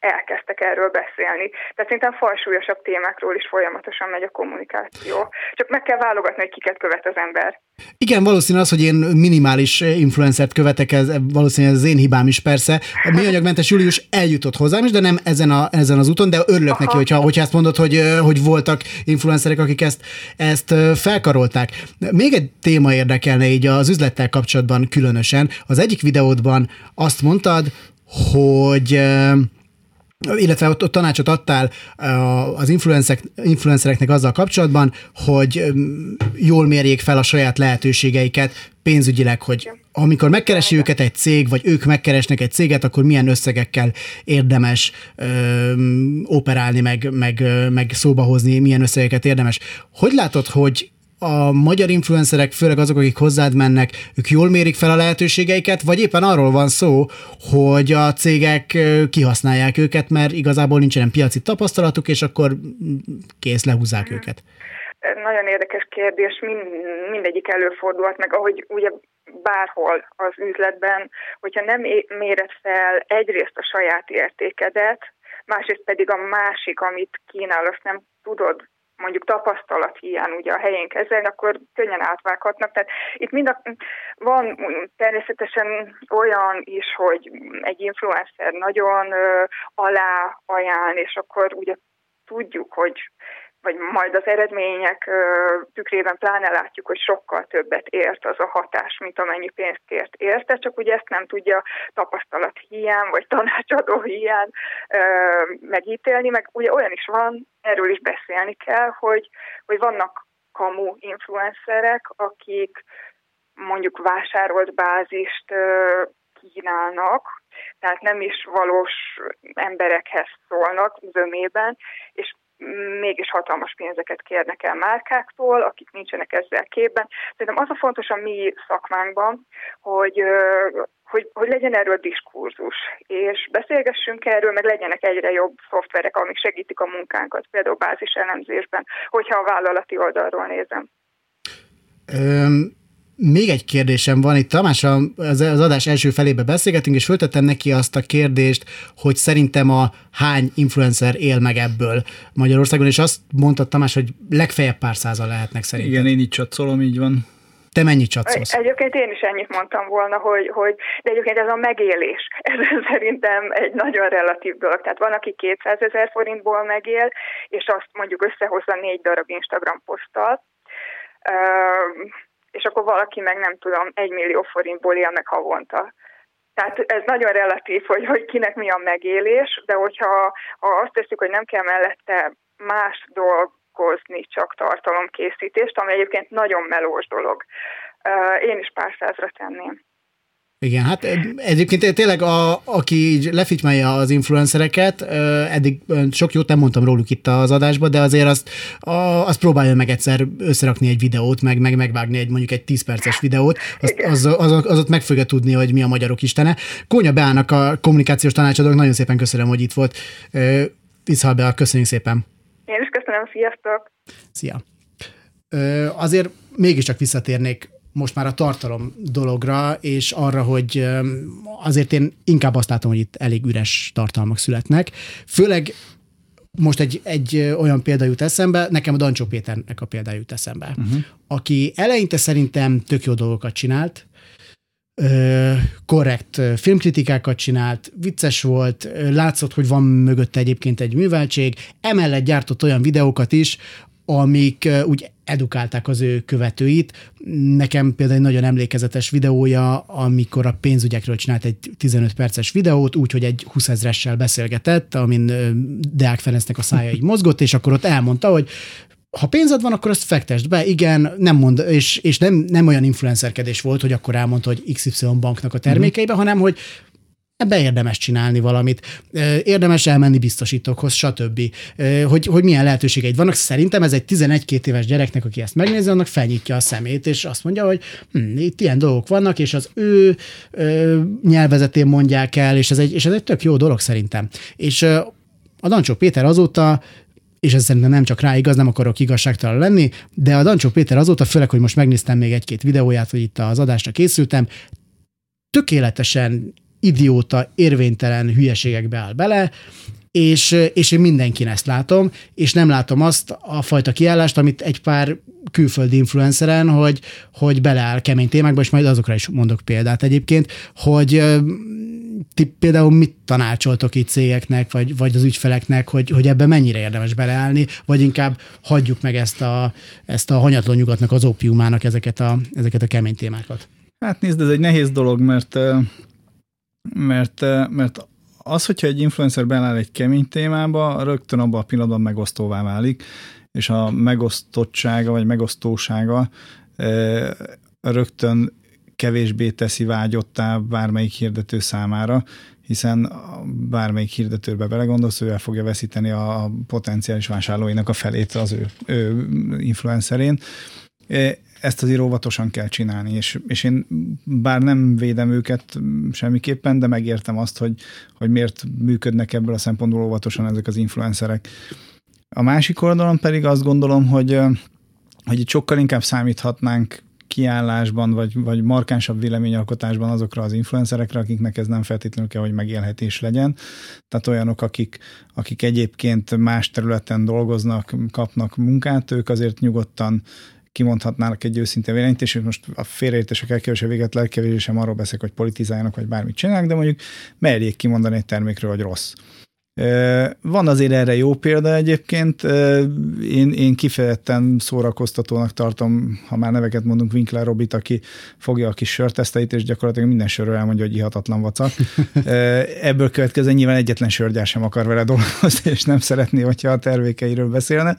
elkezdtek erről beszélni. Tehát szerintem falsúlyosabb témákról is folyamatosan megy a kommunikáció. Csak meg kell válogatni, hogy kiket követ az ember. Igen, valószínű az, hogy én minimális influencert követek, ez valószínűleg ez az én hibám is persze. A műanyagmentes Július eljutott hozzám is, de nem ezen, a, ezen az úton, de örülök Aha. neki, hogyha, hogyha ezt mondod, hogy, hogy voltak influencerek, akik ezt, ezt felkarolták. Még egy téma érdekelne így az üzlettel kapcsolatban különösen. Az egyik videódban azt mondtad, hogy illetve ott, ott tanácsot adtál az influencereknek azzal kapcsolatban, hogy jól mérjék fel a saját lehetőségeiket pénzügyileg, hogy amikor megkeresi őket egy cég, vagy ők megkeresnek egy céget, akkor milyen összegekkel érdemes ö, operálni, meg, meg, meg szóba hozni, milyen összegeket érdemes. Hogy látod, hogy a magyar influencerek, főleg azok, akik hozzád mennek, ők jól mérik fel a lehetőségeiket, vagy éppen arról van szó, hogy a cégek kihasználják őket, mert igazából nincsen piaci tapasztalatuk, és akkor kész, lehúzzák hmm. őket. Nagyon érdekes kérdés, mind, mindegyik előfordulhat, meg ahogy ugye bárhol az üzletben, hogyha nem méred fel egyrészt a saját értékedet, másrészt pedig a másik, amit kínál, azt nem tudod mondjuk tapasztalat hiány ugye a helyén kezelni, akkor könnyen átvághatnak. Tehát itt mind a, van természetesen olyan is, hogy egy influencer nagyon alá ajánl, és akkor ugye tudjuk, hogy vagy majd az eredmények tükrében pláne látjuk, hogy sokkal többet ért az a hatás, mint amennyi pénzt kért érte, csak ugye ezt nem tudja tapasztalat hiány, vagy tanácsadó hiány megítélni, meg ugye olyan is van, erről is beszélni kell, hogy, hogy vannak kamu influencerek, akik mondjuk vásárolt bázist kínálnak, tehát nem is valós emberekhez szólnak zömében, és mégis hatalmas pénzeket kérnek el márkáktól, akik nincsenek ezzel képben. Szerintem az a fontos a mi szakmánkban, hogy hogy, hogy legyen erről diskurzus, és beszélgessünk erről, meg legyenek egyre jobb szoftverek, amik segítik a munkánkat, például bázis elemzésben, hogyha a vállalati oldalról nézem. Még egy kérdésem van, itt Tamás az, az adás első felébe beszélgetünk, és föltettem neki azt a kérdést, hogy szerintem a hány influencer él meg ebből Magyarországon, és azt mondta Tamás, hogy legfeljebb pár százal lehetnek szerintem. Igen, én így csatszolom, így van. Te mennyit csatszolsz? Egyébként én is ennyit mondtam volna, hogy, hogy de egyébként ez a megélés, ez szerintem egy nagyon relatív dolog. Tehát van, aki 200 ezer forintból megél, és azt mondjuk összehozza négy darab Instagram poszttal, és akkor valaki meg nem tudom, egy millió forintból él meg havonta. Tehát ez nagyon relatív, hogy, hogy kinek mi a megélés, de hogyha ha azt tesszük, hogy nem kell mellette más dolgozni, csak tartalomkészítést, ami egyébként nagyon melós dolog. Én is pár százra tenném. Igen, hát egyébként tényleg, a, aki lefitymálja az influencereket, eddig sok jót nem mondtam róluk itt az adásban, de azért azt, a, azt próbálja meg egyszer összerakni egy videót, meg, meg megvágni egy mondjuk egy 10 perces videót, azt, az, az, az, ott meg fogja tudni, hogy mi a magyarok istene. Kónya Beának a kommunikációs tanácsadók, nagyon szépen köszönöm, hogy itt volt. Viszhal be, köszönjük szépen. Én is köszönöm, sziasztok! Szia! Azért mégiscsak visszatérnék most már a tartalom dologra, és arra, hogy azért én inkább azt látom, hogy itt elég üres tartalmak születnek. Főleg most egy, egy olyan példa jut eszembe, nekem a Dancsó Péternek a példa jut eszembe, uh-huh. aki eleinte szerintem tök jó dolgokat csinált, korrekt filmkritikákat csinált, vicces volt, látszott, hogy van mögötte egyébként egy műveltség, emellett gyártott olyan videókat is, amik úgy edukálták az ő követőit. Nekem például egy nagyon emlékezetes videója, amikor a pénzügyekről csinált egy 15 perces videót, úgy, hogy egy 20 ezressel beszélgetett, amin Deák Ferencnek a szája így mozgott, és akkor ott elmondta, hogy ha pénzed van, akkor azt fektesd be, igen, nem mond, és, és nem, nem olyan influencerkedés volt, hogy akkor elmondta, hogy XY banknak a termékeibe, mm. hanem hogy ebbe érdemes csinálni valamit, érdemes elmenni biztosítókhoz, stb. Hogy, hogy milyen lehetőségeid vannak. Szerintem ez egy 11-2 éves gyereknek, aki ezt megnézi, annak felnyitja a szemét, és azt mondja, hogy hm, itt ilyen dolgok vannak, és az ő ö, nyelvezetén mondják el, és ez, egy, és ez egy tök jó dolog szerintem. És a Dancsó Péter azóta és ez szerintem nem csak rá igaz, nem akarok igazságtalan lenni, de a Dancsó Péter azóta, főleg, hogy most megnéztem még egy-két videóját, hogy itt az adásra készültem, tökéletesen idióta, érvénytelen hülyeségekbe áll bele, és, és én mindenkin ezt látom, és nem látom azt a fajta kiállást, amit egy pár külföldi influenceren, hogy, hogy beleáll kemény témákba, és majd azokra is mondok példát egyébként, hogy ti például mit tanácsoltok itt cégeknek, vagy, vagy az ügyfeleknek, hogy, hogy ebben mennyire érdemes beleállni, vagy inkább hagyjuk meg ezt a, ezt a hanyatló nyugatnak, az ópiumának ezeket a, ezeket a kemény témákat? Hát nézd, ez egy nehéz dolog, mert mert, mert az, hogyha egy influencer beláll egy kemény témába, rögtön abban a pillanatban megosztóvá válik, és a megosztottsága vagy megosztósága rögtön kevésbé teszi vágyottá bármelyik hirdető számára, hiszen bármelyik hirdetőbe belegondolsz, ő el fogja veszíteni a potenciális vásárlóinak a felét az ő, ő influencerén ezt azért óvatosan kell csinálni, és, és én bár nem védem őket semmiképpen, de megértem azt, hogy, hogy miért működnek ebből a szempontból óvatosan ezek az influencerek. A másik oldalon pedig azt gondolom, hogy, hogy itt sokkal inkább számíthatnánk kiállásban, vagy, vagy markánsabb véleményalkotásban azokra az influencerekre, akiknek ez nem feltétlenül kell, hogy megélhetés legyen. Tehát olyanok, akik, akik egyébként más területen dolgoznak, kapnak munkát, ők azért nyugodtan kimondhatnának egy őszinte véleményt, és most a félreértések elkevése véget lelkevésé sem arról beszélek, hogy politizáljanak, vagy bármit csinálnak, de mondjuk merjék kimondani egy termékről, hogy rossz. Van azért erre jó példa egyébként. Én, én kifejezetten szórakoztatónak tartom, ha már neveket mondunk, Winkler Robit, aki fogja a kis sörteszteit, és gyakorlatilag minden sörről elmondja, hogy ihatatlan vacak. Ebből következően nyilván egyetlen sörgyár sem akar vele dolgozni, és nem szeretné, hogyha a termékeiről beszélne.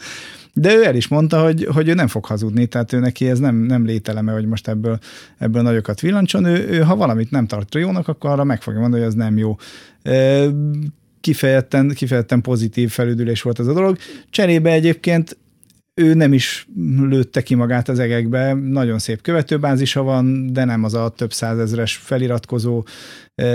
De ő el is mondta, hogy, hogy ő nem fog hazudni, tehát ő neki ez nem, nem lételeme, hogy most ebből, ebből nagyokat villancson. Ő, ő, ha valamit nem tart jónak, akkor arra meg fogja mondani, hogy ez nem jó kifejezetten, kifejezetten pozitív felüdülés volt ez a dolog. Cserébe egyébként ő nem is lőtte ki magát az egekbe, nagyon szép követőbázisa van, de nem az a több százezres feliratkozó,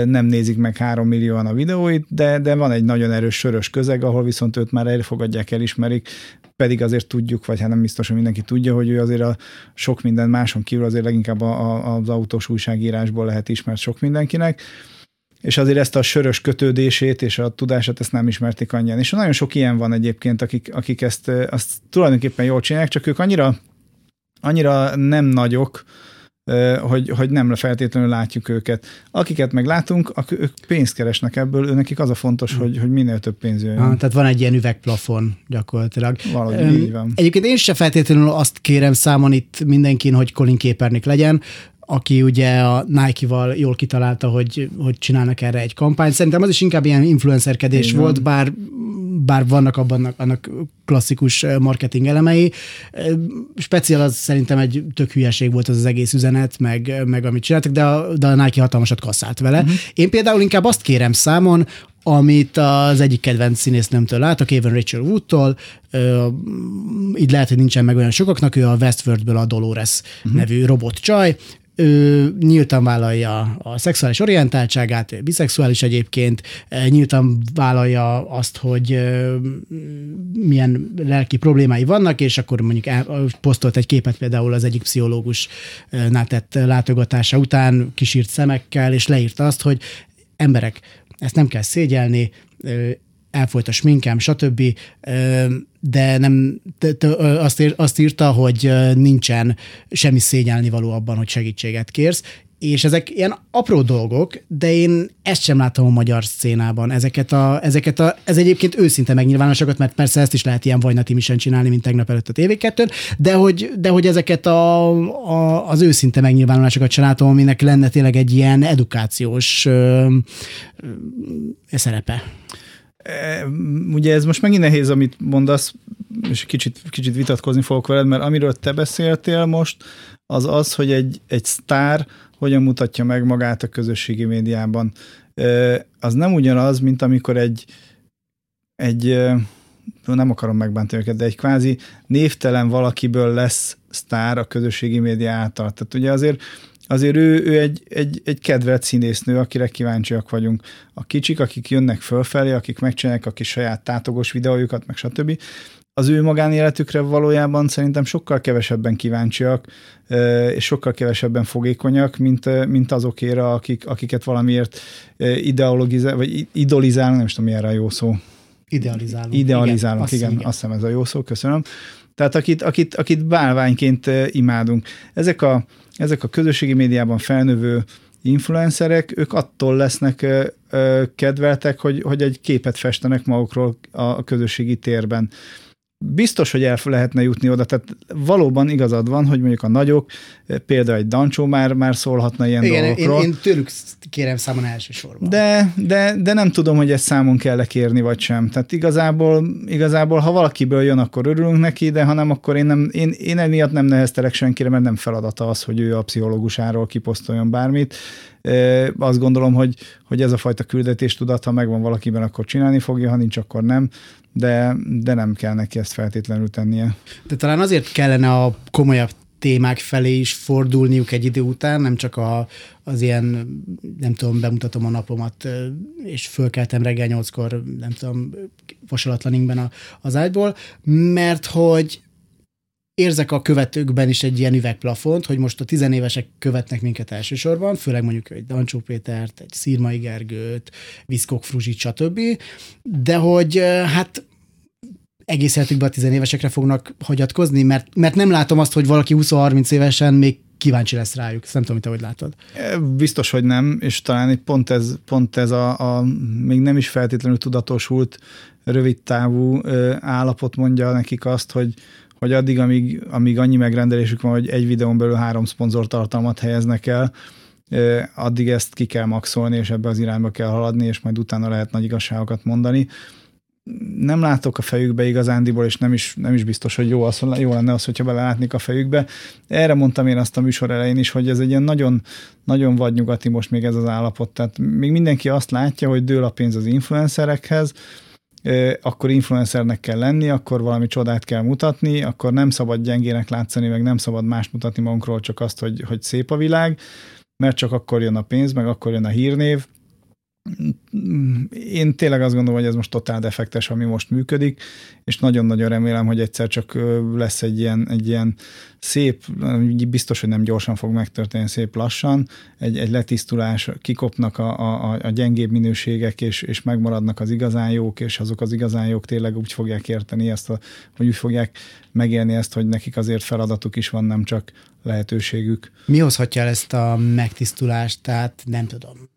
nem nézik meg három millióan a videóit, de, de van egy nagyon erős sörös közeg, ahol viszont őt már elfogadják, elismerik, pedig azért tudjuk, vagy hát nem biztos, hogy mindenki tudja, hogy ő azért a sok minden máson kívül azért leginkább a, a, az autós újságírásból lehet ismert sok mindenkinek és azért ezt a sörös kötődését és a tudását ezt nem ismerték annyian. És nagyon sok ilyen van egyébként, akik, akik ezt azt tulajdonképpen jól csinálják, csak ők annyira, annyira nem nagyok, hogy, hogy nem feltétlenül látjuk őket. Akiket meg látunk, ők pénzt keresnek ebből, nekik az a fontos, hmm. hogy, hogy minél több pénz jöjjön. Ah, tehát van egy ilyen üvegplafon gyakorlatilag. Valahogy um, így van. Egyébként én sem feltétlenül azt kérem számon itt mindenkin, hogy Colin Kaepernick legyen, aki ugye a Nike-val jól kitalálta, hogy, hogy csinálnak erre egy kampányt. Szerintem az is inkább ilyen influencerkedés Igen. volt, bár bár vannak abban annak klasszikus marketing elemei. Speciál az szerintem egy tök hülyeség volt az az egész üzenet, meg, meg amit csináltak, de a, de a Nike hatalmasat kasszált vele. Uh-huh. Én például inkább azt kérem számon, amit az egyik kedvenc színésznőmtől látok, Evan Rachel Woodtól, így lehet, hogy nincsen meg olyan sokaknak, ő a Westworldből a Dolores uh-huh. nevű robot csaj, ő nyíltan vállalja a szexuális orientáltságát, biszexuális egyébként, nyíltan vállalja azt, hogy milyen lelki problémái vannak, és akkor mondjuk posztolt egy képet például az egyik pszichológus tett látogatása után kisírt szemekkel, és leírta azt, hogy emberek, ezt nem kell szégyelni, elfolyt a sminkem, stb. De nem, azt, azt írta, hogy nincsen semmi szégyelni való abban, hogy segítséget kérsz, és ezek ilyen apró dolgok, de én ezt sem látom a magyar szcénában. Ezeket a, ezeket a, ez egyébként őszinte megnyilvánosokat, mert persze ezt is lehet ilyen vajnatimisen csinálni, mint tegnap előtt a tv de hogy, de hogy ezeket a, a, az őszinte megnyilvánulásokat sem látom, aminek lenne tényleg egy ilyen edukációs ö, ö, szerepe. Ugye ez most megint nehéz, amit mondasz, és kicsit, kicsit vitatkozni fogok veled, mert amiről te beszéltél most, az az, hogy egy, egy sztár hogyan mutatja meg magát a közösségi médiában. Az nem ugyanaz, mint amikor egy, egy nem akarom megbántani őket, de egy kvázi névtelen valakiből lesz sztár a közösségi média által. Tehát ugye azért azért ő, ő egy, egy, egy kedvelt színésznő, akire kíváncsiak vagyunk. A kicsik, akik jönnek fölfelé, akik megcsinálják a kis saját tátogos videójukat, meg stb. Az ő magánéletükre valójában szerintem sokkal kevesebben kíváncsiak, és sokkal kevesebben fogékonyak, mint, mint azokére, akik, akiket valamiért ideologizál, vagy idolizálnak, nem is tudom, milyen a jó szó. Idealizálunk. Idealizálunk, igen, igen, azt hiszem ez a jó szó, köszönöm. Tehát akit, akit, akit bálványként imádunk. Ezek a, ezek a közösségi médiában felnövő influencerek, ők attól lesznek kedveltek, hogy, hogy egy képet festenek magukról a közösségi térben biztos, hogy el lehetne jutni oda, tehát valóban igazad van, hogy mondjuk a nagyok, például egy Dancsó már, már szólhatna ilyen Igen, dolgokról. Én, én tőlük kérem számon elsősorban. De, de, de nem tudom, hogy ezt számon kell kérni, vagy sem. Tehát igazából, igazából, ha valakiből jön, akkor örülünk neki, de ha nem, akkor én, nem, én, én emiatt nem neheztelek senkire, mert nem feladata az, hogy ő a pszichológusáról kiposztoljon bármit. Azt gondolom, hogy, hogy ez a fajta küldetés tudat, ha megvan valakiben, akkor csinálni fogja, ha nincs, akkor nem, de, de nem kell neki ezt feltétlenül tennie. De talán azért kellene a komolyabb témák felé is fordulniuk egy idő után, nem csak a, az ilyen, nem tudom, bemutatom a napomat, és fölkeltem reggel nyolckor, nem tudom, vasalatlan a, az ágyból, mert hogy érzek a követőkben is egy ilyen üvegplafont, hogy most a tizenévesek követnek minket elsősorban, főleg mondjuk egy Dancsó Pétert, egy Szirmai Gergőt, Viszkok Fruzsit, stb. De hogy hát egész életükben a tizenévesekre fognak hagyatkozni, mert, mert nem látom azt, hogy valaki 20-30 évesen még kíváncsi lesz rájuk. Ezt nem tudom, te hogy látod. Biztos, hogy nem, és talán egy pont ez, pont ez a, a még nem is feltétlenül tudatosult rövid távú állapot mondja nekik azt, hogy, hogy addig, amíg, amíg annyi megrendelésük van, hogy egy videón belül három szponzor tartalmat helyeznek el, addig ezt ki kell maxolni, és ebbe az irányba kell haladni, és majd utána lehet nagy igazságokat mondani nem látok a fejükbe igazándiból, és nem is, nem is biztos, hogy jó, az, jó lenne az, hogyha belelátnék a fejükbe. Erre mondtam én azt a műsor elején is, hogy ez egy ilyen nagyon, nagyon vadnyugati most még ez az állapot. Tehát még mindenki azt látja, hogy dől a pénz az influencerekhez, akkor influencernek kell lenni, akkor valami csodát kell mutatni, akkor nem szabad gyengének látszani, meg nem szabad más mutatni magunkról, csak azt, hogy, hogy szép a világ, mert csak akkor jön a pénz, meg akkor jön a hírnév, én tényleg azt gondolom, hogy ez most totál defektes, ami most működik, és nagyon-nagyon remélem, hogy egyszer csak lesz egy ilyen, egy ilyen szép, biztos, hogy nem gyorsan fog megtörténni, szép lassan, egy, egy letisztulás, kikopnak a, a, a gyengébb minőségek, és, és megmaradnak az igazán jók, és azok az igazán jók tényleg úgy fogják érteni ezt, a, vagy úgy fogják megélni ezt, hogy nekik azért feladatuk is van, nem csak lehetőségük. Mi hozhatja el ezt a megtisztulást? Tehát nem tudom,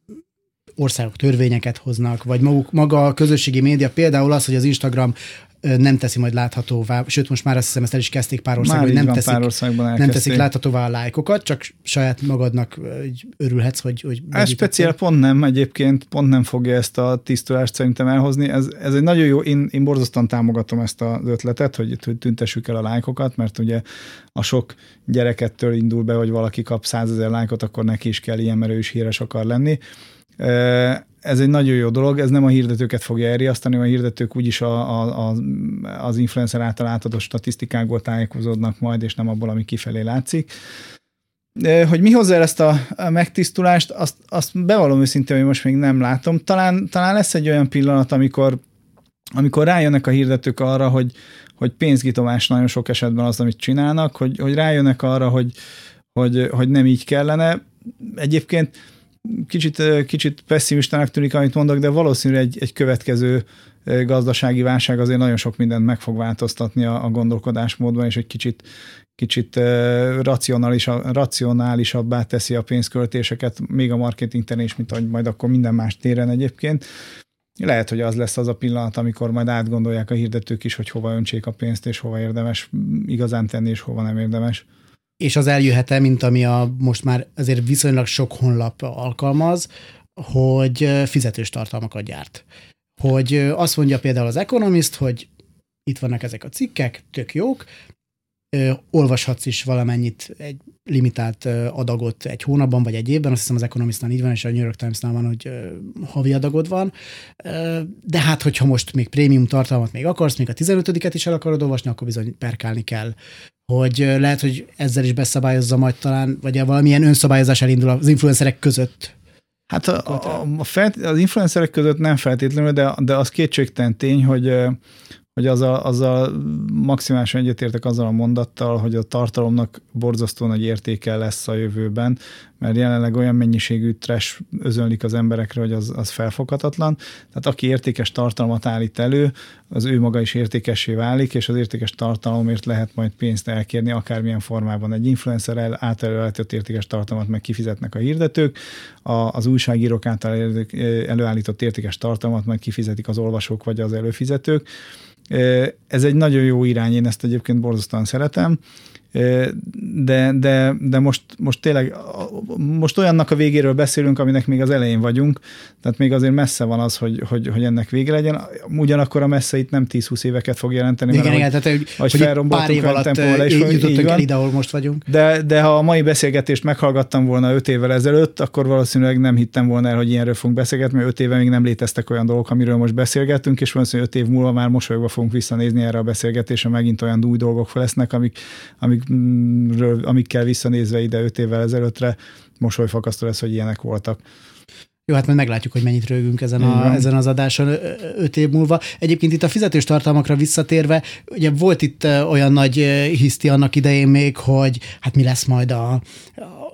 országok törvényeket hoznak, vagy maguk, maga a közösségi média, például az, hogy az Instagram nem teszi majd láthatóvá, sőt most már azt hiszem ezt el is kezdték pár országban, hogy nem, van, teszik, pár országban nem teszik láthatóvá a lájkokat, csak saját magadnak örülhetsz, hogy... hogy ez speciál pont nem, egyébként pont nem fogja ezt a tisztulást szerintem elhozni. Ez, ez egy nagyon jó, én, én borzasztóan támogatom ezt az ötletet, hogy, hogy tüntessük el a lájkokat, mert ugye a sok gyerekettől indul be, hogy valaki kap százezer lájkot, akkor neki is kell ilyen, mert ő is híres akar lenni ez egy nagyon jó dolog, ez nem a hirdetőket fogja elriasztani, a hirdetők úgyis a, a, a, az influencer által átadott statisztikákból tájékozódnak majd, és nem abból, ami kifelé látszik. Hogy mi hozzá ezt a megtisztulást, azt, azt bevallom őszintén, hogy most még nem látom. Talán, talán lesz egy olyan pillanat, amikor, amikor rájönnek a hirdetők arra, hogy, hogy pénzgitomás nagyon sok esetben az, amit csinálnak, hogy, hogy rájönnek arra, hogy, hogy, hogy nem így kellene. Egyébként kicsit, kicsit pessimistának tűnik, amit mondok, de valószínűleg egy, egy következő gazdasági válság azért nagyon sok mindent meg fog változtatni a, a gondolkodásmódban, és egy kicsit, kicsit racionálisabb, racionálisabbá teszi a pénzköltéseket, még a marketing terén is, mint ahogy majd akkor minden más téren egyébként. Lehet, hogy az lesz az a pillanat, amikor majd átgondolják a hirdetők is, hogy hova öntsék a pénzt, és hova érdemes igazán tenni, és hova nem érdemes és az eljöhet-e, mint ami a most már azért viszonylag sok honlap alkalmaz, hogy fizetős tartalmakat gyárt. Hogy azt mondja például az Economist, hogy itt vannak ezek a cikkek, tök jók, olvashatsz is valamennyit, egy limitált adagot egy hónapban vagy egy évben, azt hiszem az Economistnál így van, és a New York Times-nál van, hogy havi adagod van, de hát, hogyha most még prémium tartalmat még akarsz, még a 15-et is el akarod olvasni, akkor bizony perkálni kell hogy lehet, hogy ezzel is beszabályozza majd talán, vagy valamilyen önszabályozás elindul az influencerek között. Hát a, a, a felt, az influencerek között nem feltétlenül, de, de az kétségtelen tény, hogy hogy az a, az a maximálisan egyetértek azzal a mondattal, hogy a tartalomnak borzasztó nagy értéke lesz a jövőben, mert jelenleg olyan mennyiségű trash özönlik az emberekre, hogy az, az felfoghatatlan. Tehát aki értékes tartalmat állít elő, az ő maga is értékessé válik, és az értékes tartalomért lehet majd pénzt elkérni, akármilyen formában. Egy influencer által előállított értékes tartalmat meg kifizetnek a hirdetők, a, az újságírók által előállított értékes tartalmat majd kifizetik az olvasók vagy az előfizetők. Ez egy nagyon jó irány, én ezt egyébként borzasztóan szeretem, de, de, de most, most tényleg most olyannak a végéről beszélünk, aminek még az elején vagyunk, tehát még azért messze van az, hogy, hogy, hogy ennek vége legyen. Ugyanakkor a messze itt nem 10-20 éveket fog jelenteni. Igen, igen, tehát hogy, hogy, hogy pár év alatt is, jutottunk el ide, ahol most vagyunk. De, de ha a mai beszélgetést meghallgattam volna 5 évvel ezelőtt, akkor valószínűleg nem hittem volna el, hogy ilyenről fogunk beszélgetni, mert 5 éve még nem léteztek olyan dolgok, amiről most beszélgetünk, és valószínűleg 5 év múlva már mosolyogva fogunk visszanézni erre a beszélgetésre, megint olyan új dolgok lesznek, amik, amik amikkel visszanézve ide öt évvel ezelőttre mosolyfakasztó lesz, hogy ilyenek voltak. Jó, hát majd meglátjuk, hogy mennyit rögünk ezen, a, ezen az adáson öt év múlva. Egyébként itt a fizetős tartalmakra visszatérve, ugye volt itt olyan nagy hiszti annak idején még, hogy hát mi lesz majd a,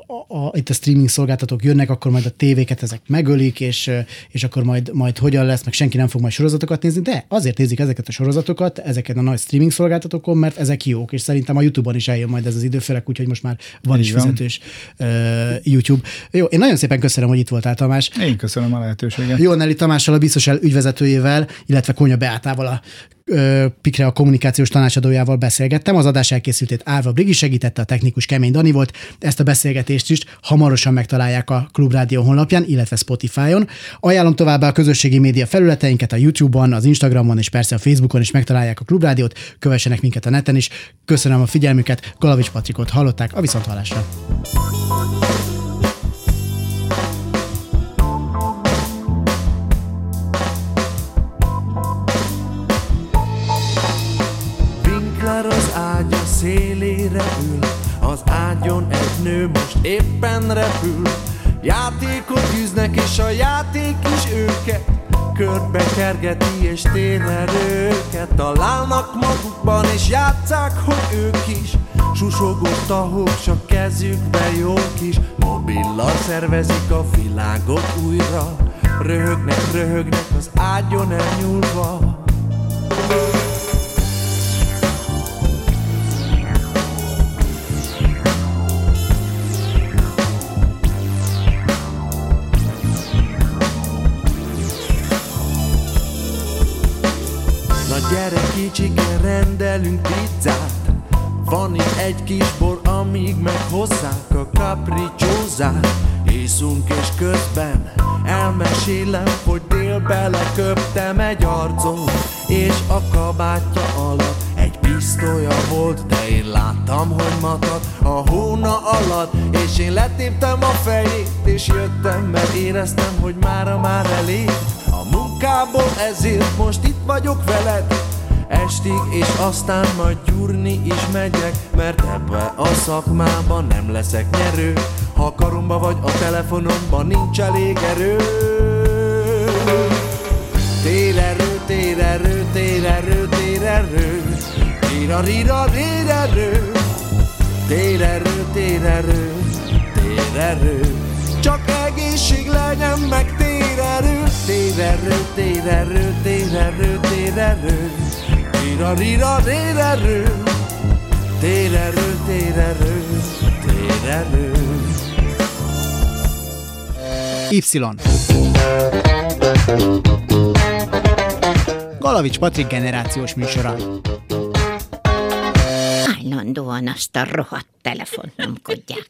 a a, itt a streaming szolgáltatók jönnek, akkor majd a tévéket ezek megölik, és, és akkor majd, majd hogyan lesz, meg senki nem fog majd sorozatokat nézni, de azért nézik ezeket a sorozatokat, ezeket a nagy streaming szolgáltatókon, mert ezek jók, és szerintem a YouTube-on is eljön majd ez az idő, főleg úgyhogy most már van Így is fizetős uh, YouTube. Jó, én nagyon szépen köszönöm, hogy itt voltál, Tamás. Én köszönöm a lehetőséget. Jó, Nelly Tamással, a biztos ügyvezetőjével, illetve Konya Beátával a Pikre a kommunikációs tanácsadójával beszélgettem. Az adás elkészültét Árva Brigi segítette, a technikus Kemény Dani volt. Ezt a beszélgetést is hamarosan megtalálják a Klubrádió honlapján, illetve Spotify-on. Ajánlom továbbá a közösségi média felületeinket a YouTube-on, az Instagramon és persze a Facebookon is megtalálják a Klubrádiót. Kövessenek minket a neten is. Köszönöm a figyelmüket. Galavics Patrikot hallották a Viszontválásra. Szélére ül Az ágyon egy nő most éppen repül. Játékot űznek és a játék is őket. Körbe kergeti és tényleg őket. Találnak magukban és játszák, hogy ők is. Susogó tahók csak kezükbe jók is Mobillal szervezik a világot újra. Röhögnek, röhögnek az ágyon elnyúlva. Gyere kicsiken rendelünk pizzát. Van itt egy kis bor, amíg meghozzák a capricciózát Észunk és közben elmesélem, hogy délbe leköptem egy arcon És a kabátja alatt egy pisztolya volt. De én láttam, hogy matad a hóna alatt És én letéptem a fejét és jöttem Mert éreztem, hogy mára már elég. A munkából Ezért most itt vagyok veled estig, és aztán majd gyúrni is megyek, mert ebbe a szakmában nem leszek nyerő, ha karomba vagy a telefonomban nincs elég erő. Térerő, térerő, térerő, térerő, tira rira térerő, térerő, térerő, térerő, csak egészség legyen meg térerő, térerő, térerő, térerő, térerő. Rira, rira, rérerő Térerő, térerő, térerő Y Galavics Patrik generációs műsora. Állandóan azt a rohadt telefont nyomkodják.